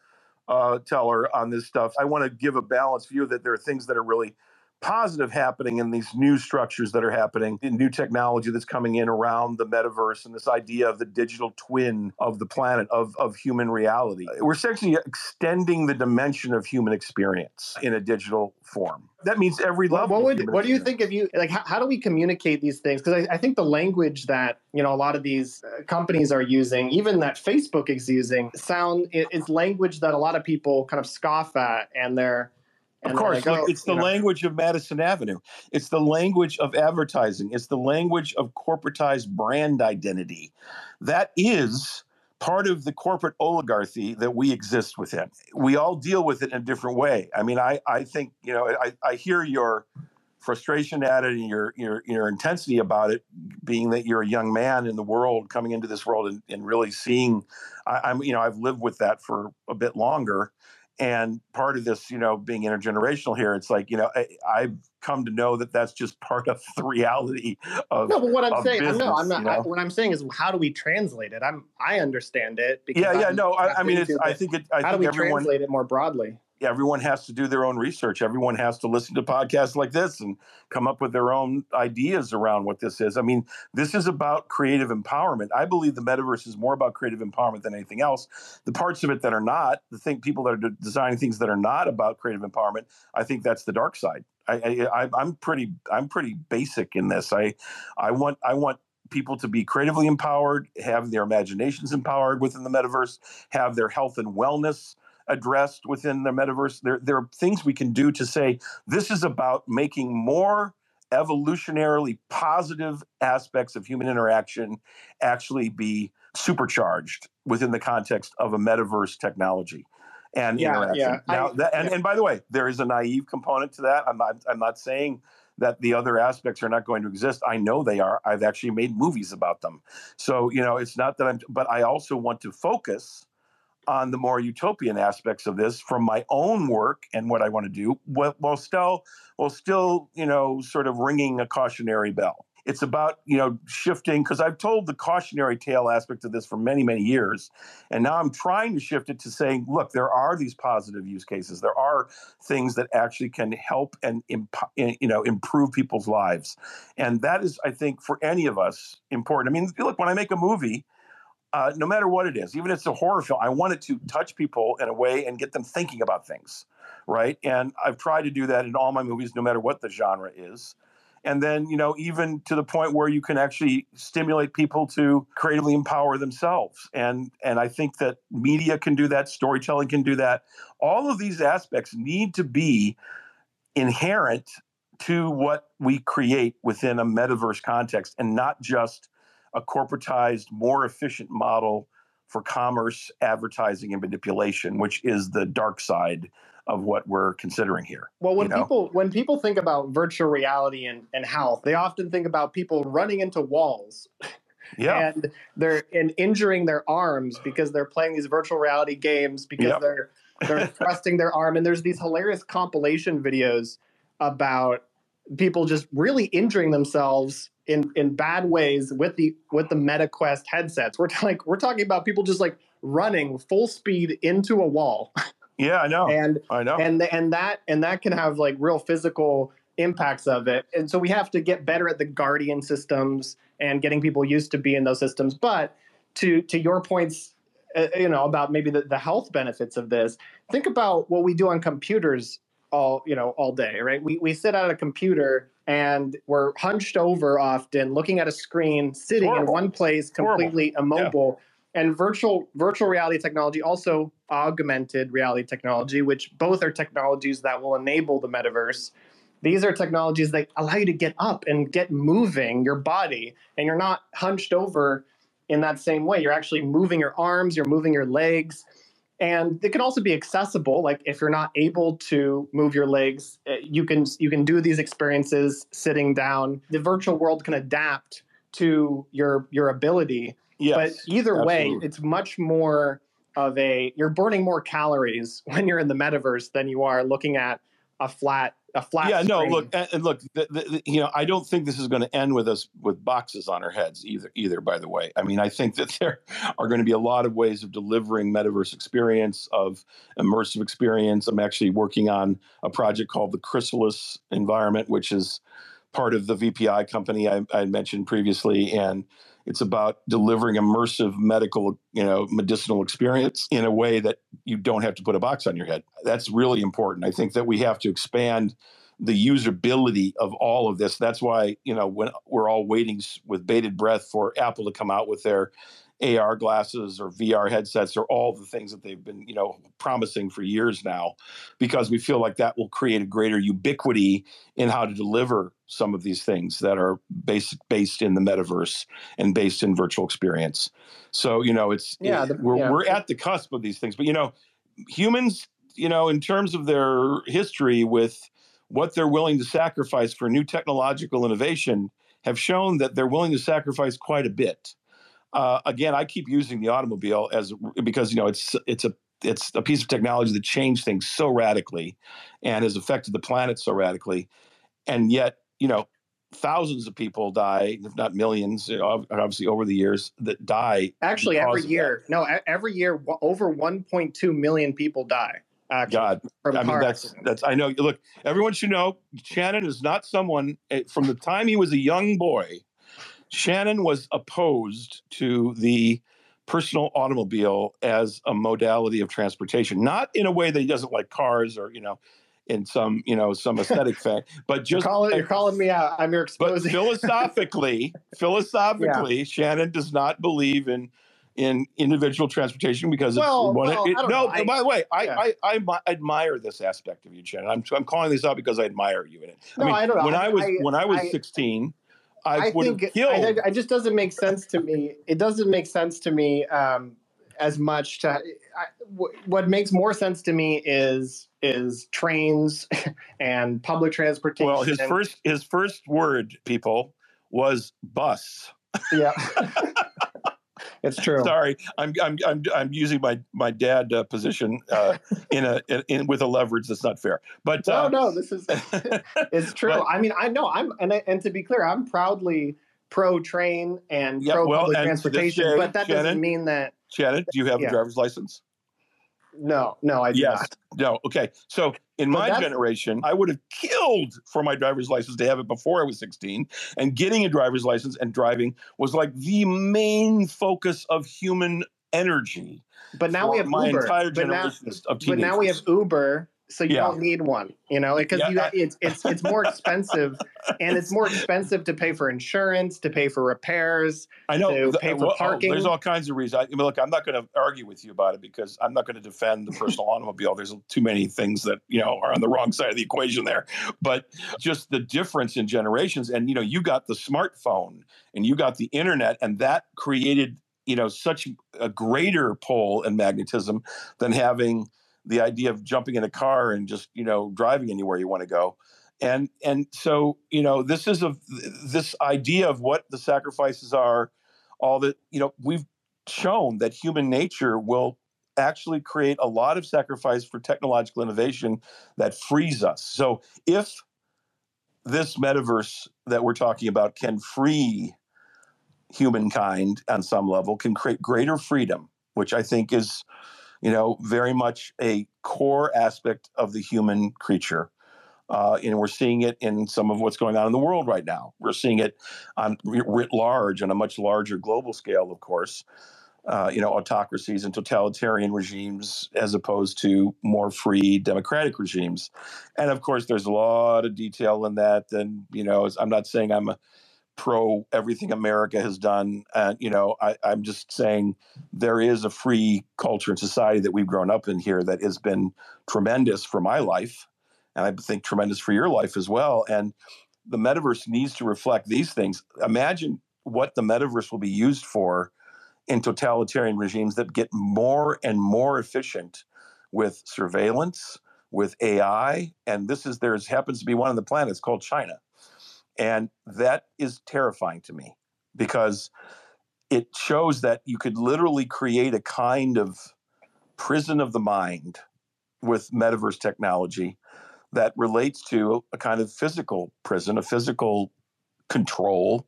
Speaker 1: uh, teller on this stuff. I want to give a balanced view that there are things that are really positive happening in these new structures that are happening, in new technology that's coming in around the metaverse and this idea of the digital twin of the planet, of, of human reality. We're essentially extending the dimension of human experience in a digital form. That means every level.
Speaker 2: What, would, what do you think of you like? How, how do we communicate these things? Because I, I, think the language that you know a lot of these uh, companies are using, even that Facebook is using, sound is language that a lot of people kind of scoff at, and they're
Speaker 1: of course, oh, it's the know. language of Madison Avenue. It's the language of advertising. It's the language of corporatized brand identity. That is part of the corporate oligarchy that we exist within. We all deal with it in a different way. I mean, I, I think, you know, I, I hear your frustration at it and your, your, your intensity about it, being that you're a young man in the world coming into this world and, and really seeing, I, I'm, you know, I've lived with that for a bit longer and part of this you know being intergenerational here it's like you know I, have come to know that that's just part of the reality of
Speaker 2: no but what i'm saying business, no i'm not you know? I, what i'm saying is how do we translate it i'm i understand it
Speaker 1: because yeah yeah I'm, no i, I mean i think it i
Speaker 2: how
Speaker 1: think
Speaker 2: do we
Speaker 1: everyone,
Speaker 2: translate it more broadly
Speaker 1: everyone has to do their own research. Everyone has to listen to podcasts like this and come up with their own ideas around what this is. I mean, this is about creative empowerment. I believe the metaverse is more about creative empowerment than anything else. The parts of it that are not, the think people that are designing things that are not about creative empowerment, I think that's the dark side. I, I, I'm pretty, I'm pretty basic in this. I, I want, I want people to be creatively empowered, have their imaginations empowered within the metaverse, have their health and wellness addressed within the metaverse. There, there are things we can do to say this is about making more evolutionarily positive aspects of human interaction actually be supercharged within the context of a metaverse technology and
Speaker 2: Yeah,
Speaker 1: interaction.
Speaker 2: yeah.
Speaker 1: Now,
Speaker 2: I-
Speaker 1: that, and,
Speaker 2: yeah.
Speaker 1: and by the way, there is a naive component to that. I'm not, I'm not saying that the other aspects are not going to exist. I know they are. I've actually made movies about them. So, you know, it's not that I'm, but I also want to focus on the more utopian aspects of this from my own work and what I want to do, while, still, while still, you know, sort of ringing a cautionary bell. It's about, you know, shifting because I've told the cautionary tale aspect of this for many, many years. And now I'm trying to shift it to saying, look, there are these positive use cases. There are things that actually can help and you know improve people's lives. And that is, I think, for any of us important. I mean, look, when I make a movie, uh, no matter what it is, even if it's a horror film, I want it to touch people in a way and get them thinking about things, right? And I've tried to do that in all my movies, no matter what the genre is. And then, you know, even to the point where you can actually stimulate people to creatively empower themselves. And and I think that media can do that, storytelling can do that. All of these aspects need to be inherent to what we create within a metaverse context and not just a corporatized, more efficient model for commerce, advertising, and manipulation, which is the dark side of what we're considering here.
Speaker 2: Well, when
Speaker 1: you know?
Speaker 2: people when people think about virtual reality and, and health, they often think about people running into walls
Speaker 1: Yeah.
Speaker 2: and they're and injuring their arms because they're playing these virtual reality games because
Speaker 1: Yep.
Speaker 2: they're they're thrusting their arm and there's these hilarious compilation videos about people just really injuring themselves in in bad ways with the with the MetaQuest headsets. We're t- like we're talking about people just like running full speed into a wall
Speaker 1: yeah, I know.
Speaker 2: and
Speaker 1: I know.
Speaker 2: and and that and that can have like real physical impacts of it and so we have to get better at the guardian systems and getting people used to be in those systems but to to your points uh, you know about maybe the, the health benefits of this think about what we do on computers all you know all day right? We, we sit at a computer and we're hunched over often looking at a screen sitting in one place
Speaker 1: Horrible.
Speaker 2: completely immobile. And virtual virtual reality technology also augmented reality technology which both are technologies that will enable the metaverse. These are technologies that allow you to get up and get moving your body and you're not hunched over in that same way. You're actually moving your arms you're moving your legs and it can also be accessible like if you're not able to move your legs eh, you can you can do these experiences sitting down the virtual world can adapt to your your ability
Speaker 1: yes.
Speaker 2: but either way, it's much more of a you're burning more calories when you're in the metaverse than you are looking at a flat a flat.
Speaker 1: yeah, no,
Speaker 2: screen.
Speaker 1: look, and, look, the, the, the- you know, I don't think this is going to end with us with boxes on our heads either. Either, by the way, I mean, I think that there are going to be a lot of ways of delivering metaverse experience, of immersive experience. I'm actually working on a project called the Chrysalis Environment, which is part of the VPI company I, I mentioned previously, and it's about delivering immersive medical, you know, medicinal experience in a way that you don't have to put a box on your head. That's really important. I think that we have to expand the usability of all of this. That's why, you know, when we're all waiting with bated breath for Apple to come out with their AR glasses or VR headsets or all the things that they've been, you know, promising for years now, because we feel like that will create a greater ubiquity in how to deliver some of these things that are based based in the metaverse and based in virtual experience. So, you know, it's
Speaker 2: Yeah, the-
Speaker 1: we're
Speaker 2: yeah.
Speaker 1: we're at the cusp of these things. But you know, humans, you know, in terms of their history with what they're willing to sacrifice for new technological innovation, have shown that they're willing to sacrifice quite a bit. Uh, again, I keep using the automobile as because you know it's it's a it's a piece of technology that changed things so radically and has affected the planet so radically, and yet you know thousands of people die, if not millions, obviously over the years that die.
Speaker 2: actually, every year, no, every year, over 1.2 million people die. Actually,
Speaker 1: God, I mean that's
Speaker 2: accidents.
Speaker 1: that's I know. Look, everyone should know Shannon is not someone eh, from the time he was a young boy. Shannon was opposed to the personal automobile as a modality of transportation, not in a way that he doesn't like cars or you know, in some you know some aesthetic fact, but
Speaker 2: You're
Speaker 1: just
Speaker 2: calling, you're calling me out. I'm your
Speaker 1: but
Speaker 2: exposing.
Speaker 1: philosophically, philosophically, Shannon does not believe in in individual transportation because
Speaker 2: Well,
Speaker 1: it's one,
Speaker 2: well,
Speaker 1: it-
Speaker 2: I
Speaker 1: no.
Speaker 2: I-
Speaker 1: by the way, I,
Speaker 2: yeah.
Speaker 1: I, I, admi- admire this aspect of you, Shannon. I'm, I'm calling this out because I admire you in it.
Speaker 2: No, I don't know.
Speaker 1: When
Speaker 2: I-
Speaker 1: I, was
Speaker 2: I-
Speaker 1: when I was
Speaker 2: I-
Speaker 1: 16, I,
Speaker 2: I
Speaker 1: would
Speaker 2: think
Speaker 1: killed.
Speaker 2: I, it just doesn't make sense to me. It doesn't make sense to me um, as much. To I, w- what makes more sense to me is is trains and public transportation.
Speaker 1: well, his first his first word, people, was bus.
Speaker 2: yeah, it's true.
Speaker 1: Sorry, I'm I'm I'm I'm using my my dad uh, position uh, in a in, in with a leverage that's not fair. But
Speaker 2: No,
Speaker 1: uh,
Speaker 2: no, this is it's true.
Speaker 1: But-
Speaker 2: I mean, I know I'm and and to be clear, I'm proudly pro train and
Speaker 1: Yeah,
Speaker 2: pro
Speaker 1: well,
Speaker 2: public
Speaker 1: and
Speaker 2: transportation,
Speaker 1: day,
Speaker 2: but that doesn't mean that
Speaker 1: Shannon, do you have
Speaker 2: Yeah.
Speaker 1: a driver's license?
Speaker 2: No, no, I do
Speaker 1: Yes.
Speaker 2: not.
Speaker 1: No. Okay. So in
Speaker 2: But
Speaker 1: my generation, I would have killed for my driver's license to have it before I was 16. And getting a driver's license and driving was like the main focus of human energy.
Speaker 2: But now we have
Speaker 1: my
Speaker 2: Uber.
Speaker 1: entire
Speaker 2: but now,
Speaker 1: generation of
Speaker 2: but now we have Uber, so you
Speaker 1: Yeah.
Speaker 2: don't need one. You know, because
Speaker 1: Yeah,
Speaker 2: you it's it's it's more expensive, and it's more expensive to pay for insurance, to pay for repairs.
Speaker 1: I know.
Speaker 2: to
Speaker 1: the-
Speaker 2: pay uh, for
Speaker 1: well, oh,
Speaker 2: parking.
Speaker 1: there's all kinds of reasons. I, I mean, look, I'm not going to argue with you about it because I'm not going to defend the personal automobile. There's too many things that you know are on the wrong side of the equation there. But just the difference in generations, and you know, you got the smartphone and you got the internet, and that created you know such a greater pull and magnetism than having the idea of jumping in a car and just you know driving anywhere you want to go. And and so you know this is a this idea of what the sacrifices are all that you know we've shown that human nature will actually create a lot of sacrifice for technological innovation that frees us. So if this metaverse that we're talking about can free humankind on some level can create greater freedom which i think is you know very much a core aspect of the human creature uh, and we're seeing it in some of what's going on in the world right now. We're seeing it on writ large on a much larger global scale, of course. Uh, you know, autocracies and totalitarian regimes, as opposed to more free democratic regimes. And of course, there's a lot of detail in that. And you know, I'm not saying I'm a pro everything America has done. And you know, I, I'm just saying there is a free culture and society that we've grown up in here that has been tremendous for my life and I think tremendous for your life as well. And the metaverse needs to reflect these things. Imagine what the metaverse will be used for in totalitarian regimes that get more and more efficient with surveillance, with AI, and this is there's happens to be one on the planet. It's called China, and that is terrifying to me because it shows that you could literally create a kind of prison of the mind with metaverse technology that relates to a kind of physical prison, a physical control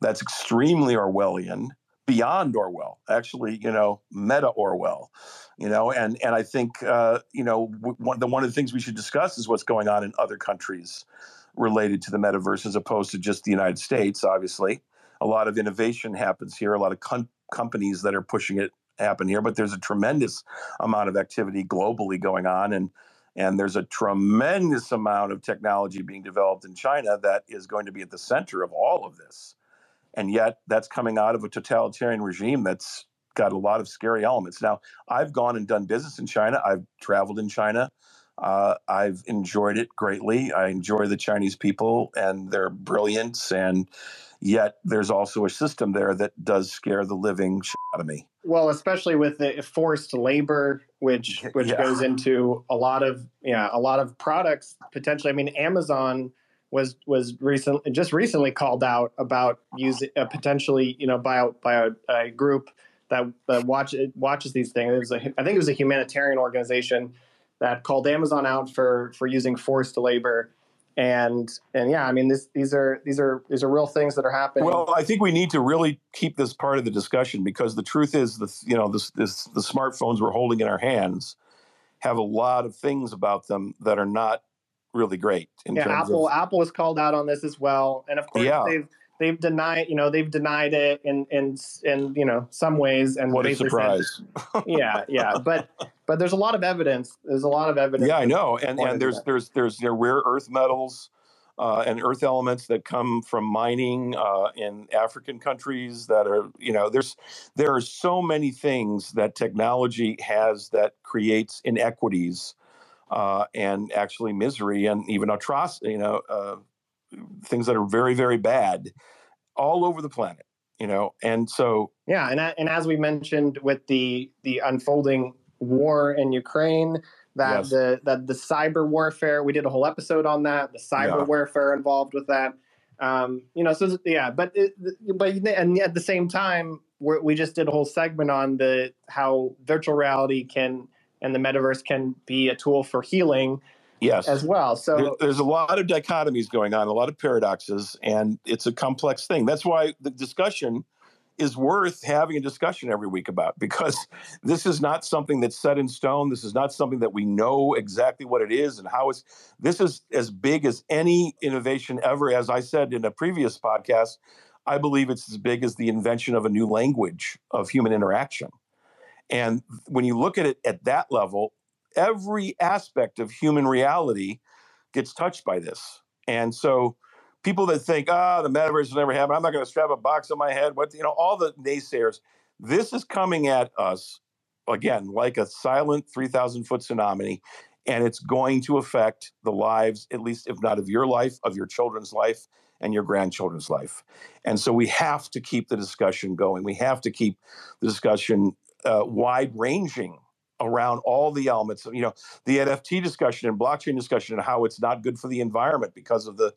Speaker 1: that's extremely Orwellian, beyond Orwell, actually, you know, meta Orwell, you know, and and I think uh, you know w- one the one of the things we should discuss is what's going on in other countries related to the metaverse as opposed to just the United States. Obviously, a lot of innovation happens here, a lot of com- companies that are pushing it happen here, but there's a tremendous amount of activity globally going on and and there's a tremendous amount of technology being developed in China that is going to be at the center of all of this. And yet, that's coming out of a totalitarian regime that's got a lot of scary elements. Now, I've gone and done business in China, I've traveled in China. Uh, I've enjoyed it greatly. I enjoy the Chinese people and their brilliance. And yet, there's also a system there that does scare the living shit out of me.
Speaker 2: Well, especially with the forced labor, which which
Speaker 1: Yeah.
Speaker 2: goes into a lot of yeah a lot of products potentially. I mean, Amazon was was recently just recently called out about using uh, potentially you know by a, by a, a group that that watch watches these things. It was a, I think it was a humanitarian organization that called Amazon out for for using forced labor. And and yeah, I mean this these are these are these are real things that are happening.
Speaker 1: Well, I think we need to really keep this part of the discussion because the truth is, the you know, this, this the smartphones we're holding in our hands have a lot of things about them that are not really great. In
Speaker 2: yeah,
Speaker 1: terms
Speaker 2: Apple
Speaker 1: of,
Speaker 2: Apple was called out on this as well, and of course
Speaker 1: Yeah.
Speaker 2: they've they've denied you know they've denied it in in in you know some ways and
Speaker 1: what a surprise!
Speaker 2: yeah, yeah, but but there's a lot of evidence. There's a lot of evidence.
Speaker 1: Yeah, I know, and and there's there's there's know, rare earth metals uh, and earth elements that come from mining uh, in African countries that are, you know, there's there are so many things that technology has that creates inequities uh, and actually misery and even atrocity, you know, uh, things that are very very bad all over the planet, you know, and so
Speaker 2: yeah, and and as we mentioned with the the unfolding war in Ukraine that yes. the that the cyber warfare we did a whole episode on that the cyber yeah. warfare involved with that um, you know so yeah but it, but and at the same time we just did a whole segment on the how virtual reality can and the metaverse can be a tool for healing
Speaker 1: yes
Speaker 2: as well so
Speaker 1: there's a lot of dichotomies going on a lot of paradoxes and it's a complex thing that's why the discussion is worth having a discussion every week about because this is not something that's set in stone. This is not something that we know exactly what it is and how it's. This is as big as any innovation ever. As I said in a previous podcast, I believe it's as big as the invention of a new language of human interaction. And when you look at it at that level, every aspect of human reality gets touched by this. And so people that think, ah, the metaverse will never happen. I'm not going to strap a box on my head. What you know, all the naysayers. This is coming at us again like a silent 3,000 foot tsunami, and it's going to affect the lives, at least if not of your life, of your children's life, and your grandchildren's life. And so we have to keep the discussion going. We have to keep the discussion uh, wide ranging around all the elements you know the nft discussion and blockchain discussion and how it's not good for the environment because of the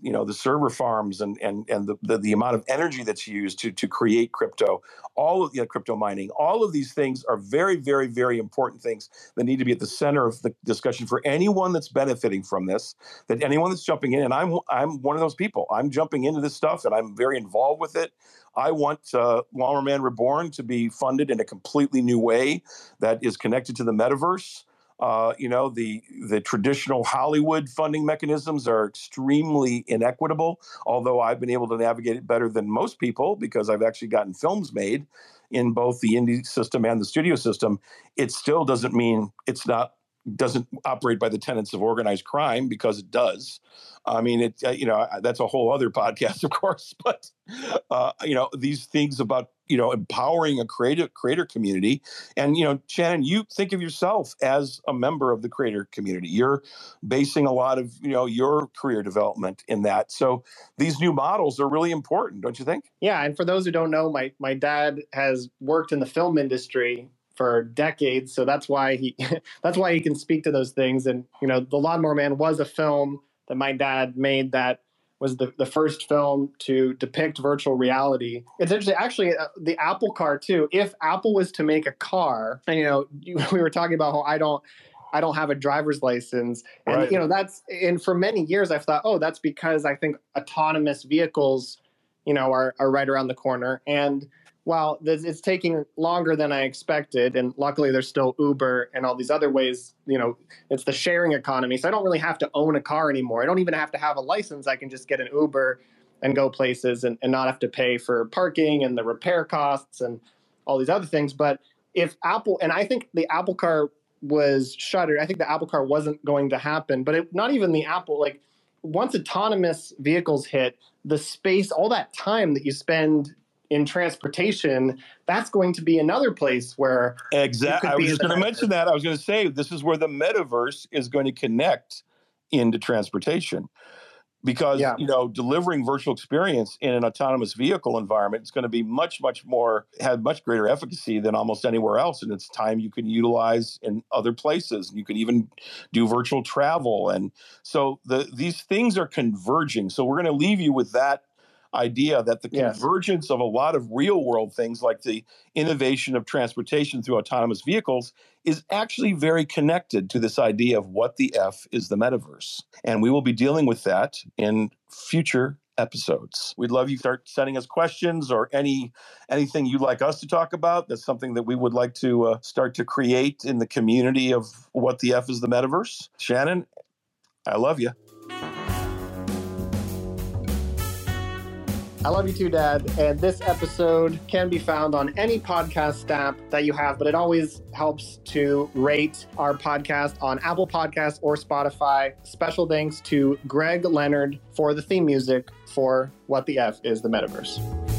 Speaker 1: you know the server farms and and and the, the, the amount of energy that's used to to create crypto. All of you know, crypto mining. All of these things are very very very important things that need to be at the center of the discussion for anyone that's benefiting from this that anyone that's jumping in and i'm i'm one of those people. I'm jumping into this stuff and i'm very involved with it I want uh, Reborn to be funded in a completely new way that is connected to the metaverse. Uh, you know, the the traditional Hollywood funding mechanisms are extremely inequitable. Although I've been able to navigate it better than most people because I've actually gotten films made in both the indie system and the studio system. It still doesn't mean it's not doesn't operate by the tenets of organized crime because it does. I mean, it uh, you know that's a whole other podcast, of course. But uh, you know these things about you know empowering a creative creator community, and you know Shannon, you think of yourself as a member of the creator community. You're basing a lot of you know your career development in that. So these new models are really important, don't you think?
Speaker 2: Yeah, and for those who don't know, my my dad has worked in the film industry for decades. So that's why he that's why he can speak to those things. And you know, The Lawnmower Man was a film that my dad made that was the, the first film to depict virtual reality. It's interesting, actually, uh, the Apple car too. If Apple was to make a car, and you know, you, we were talking about how I don't, I don't have a driver's license, and right. you know, that's and for many years I've thought, oh, that's because I think autonomous vehicles, you know, are are right around the corner, and well, it's taking longer than I expected, and luckily there's still Uber and all these other ways. You know, it's the sharing economy, so I don't really have to own a car anymore. I don't even have to have a license. I can just get an Uber and go places and, and not have to pay for parking and the repair costs and all these other things. But if Apple and I think the Apple Car was shuttered, I think the Apple Car wasn't going to happen. But it, not even the Apple like once autonomous vehicles hit the space, all that time that you spend in transportation, that's going to be another place where
Speaker 1: exactly. I was just going to mention that. I was going to say this is where the metaverse is going to connect into transportation because yeah. you know delivering virtual experience in an autonomous vehicle environment is going to be much much more have much greater efficacy than almost anywhere else and it's time you can utilize in other places you can even do virtual travel and so the these things are converging so we're going to leave you with that idea that the yes. convergence of a lot of real world things like the innovation of transportation through autonomous vehicles is actually very connected to this idea of what the F is the metaverse. And we will be dealing with that in future episodes. We'd love you start sending us questions or any anything you'd like us to talk about. That's something that we would like to uh, start to create in the community of what the F is the metaverse. Shannon, I love you.
Speaker 2: I love you too, Dad. And this episode can be found on any podcast app that you have, but it always helps to rate our podcast on Apple Podcasts or Spotify. Special thanks to Gregg Leonard for the theme music for What the F is the Metaverse.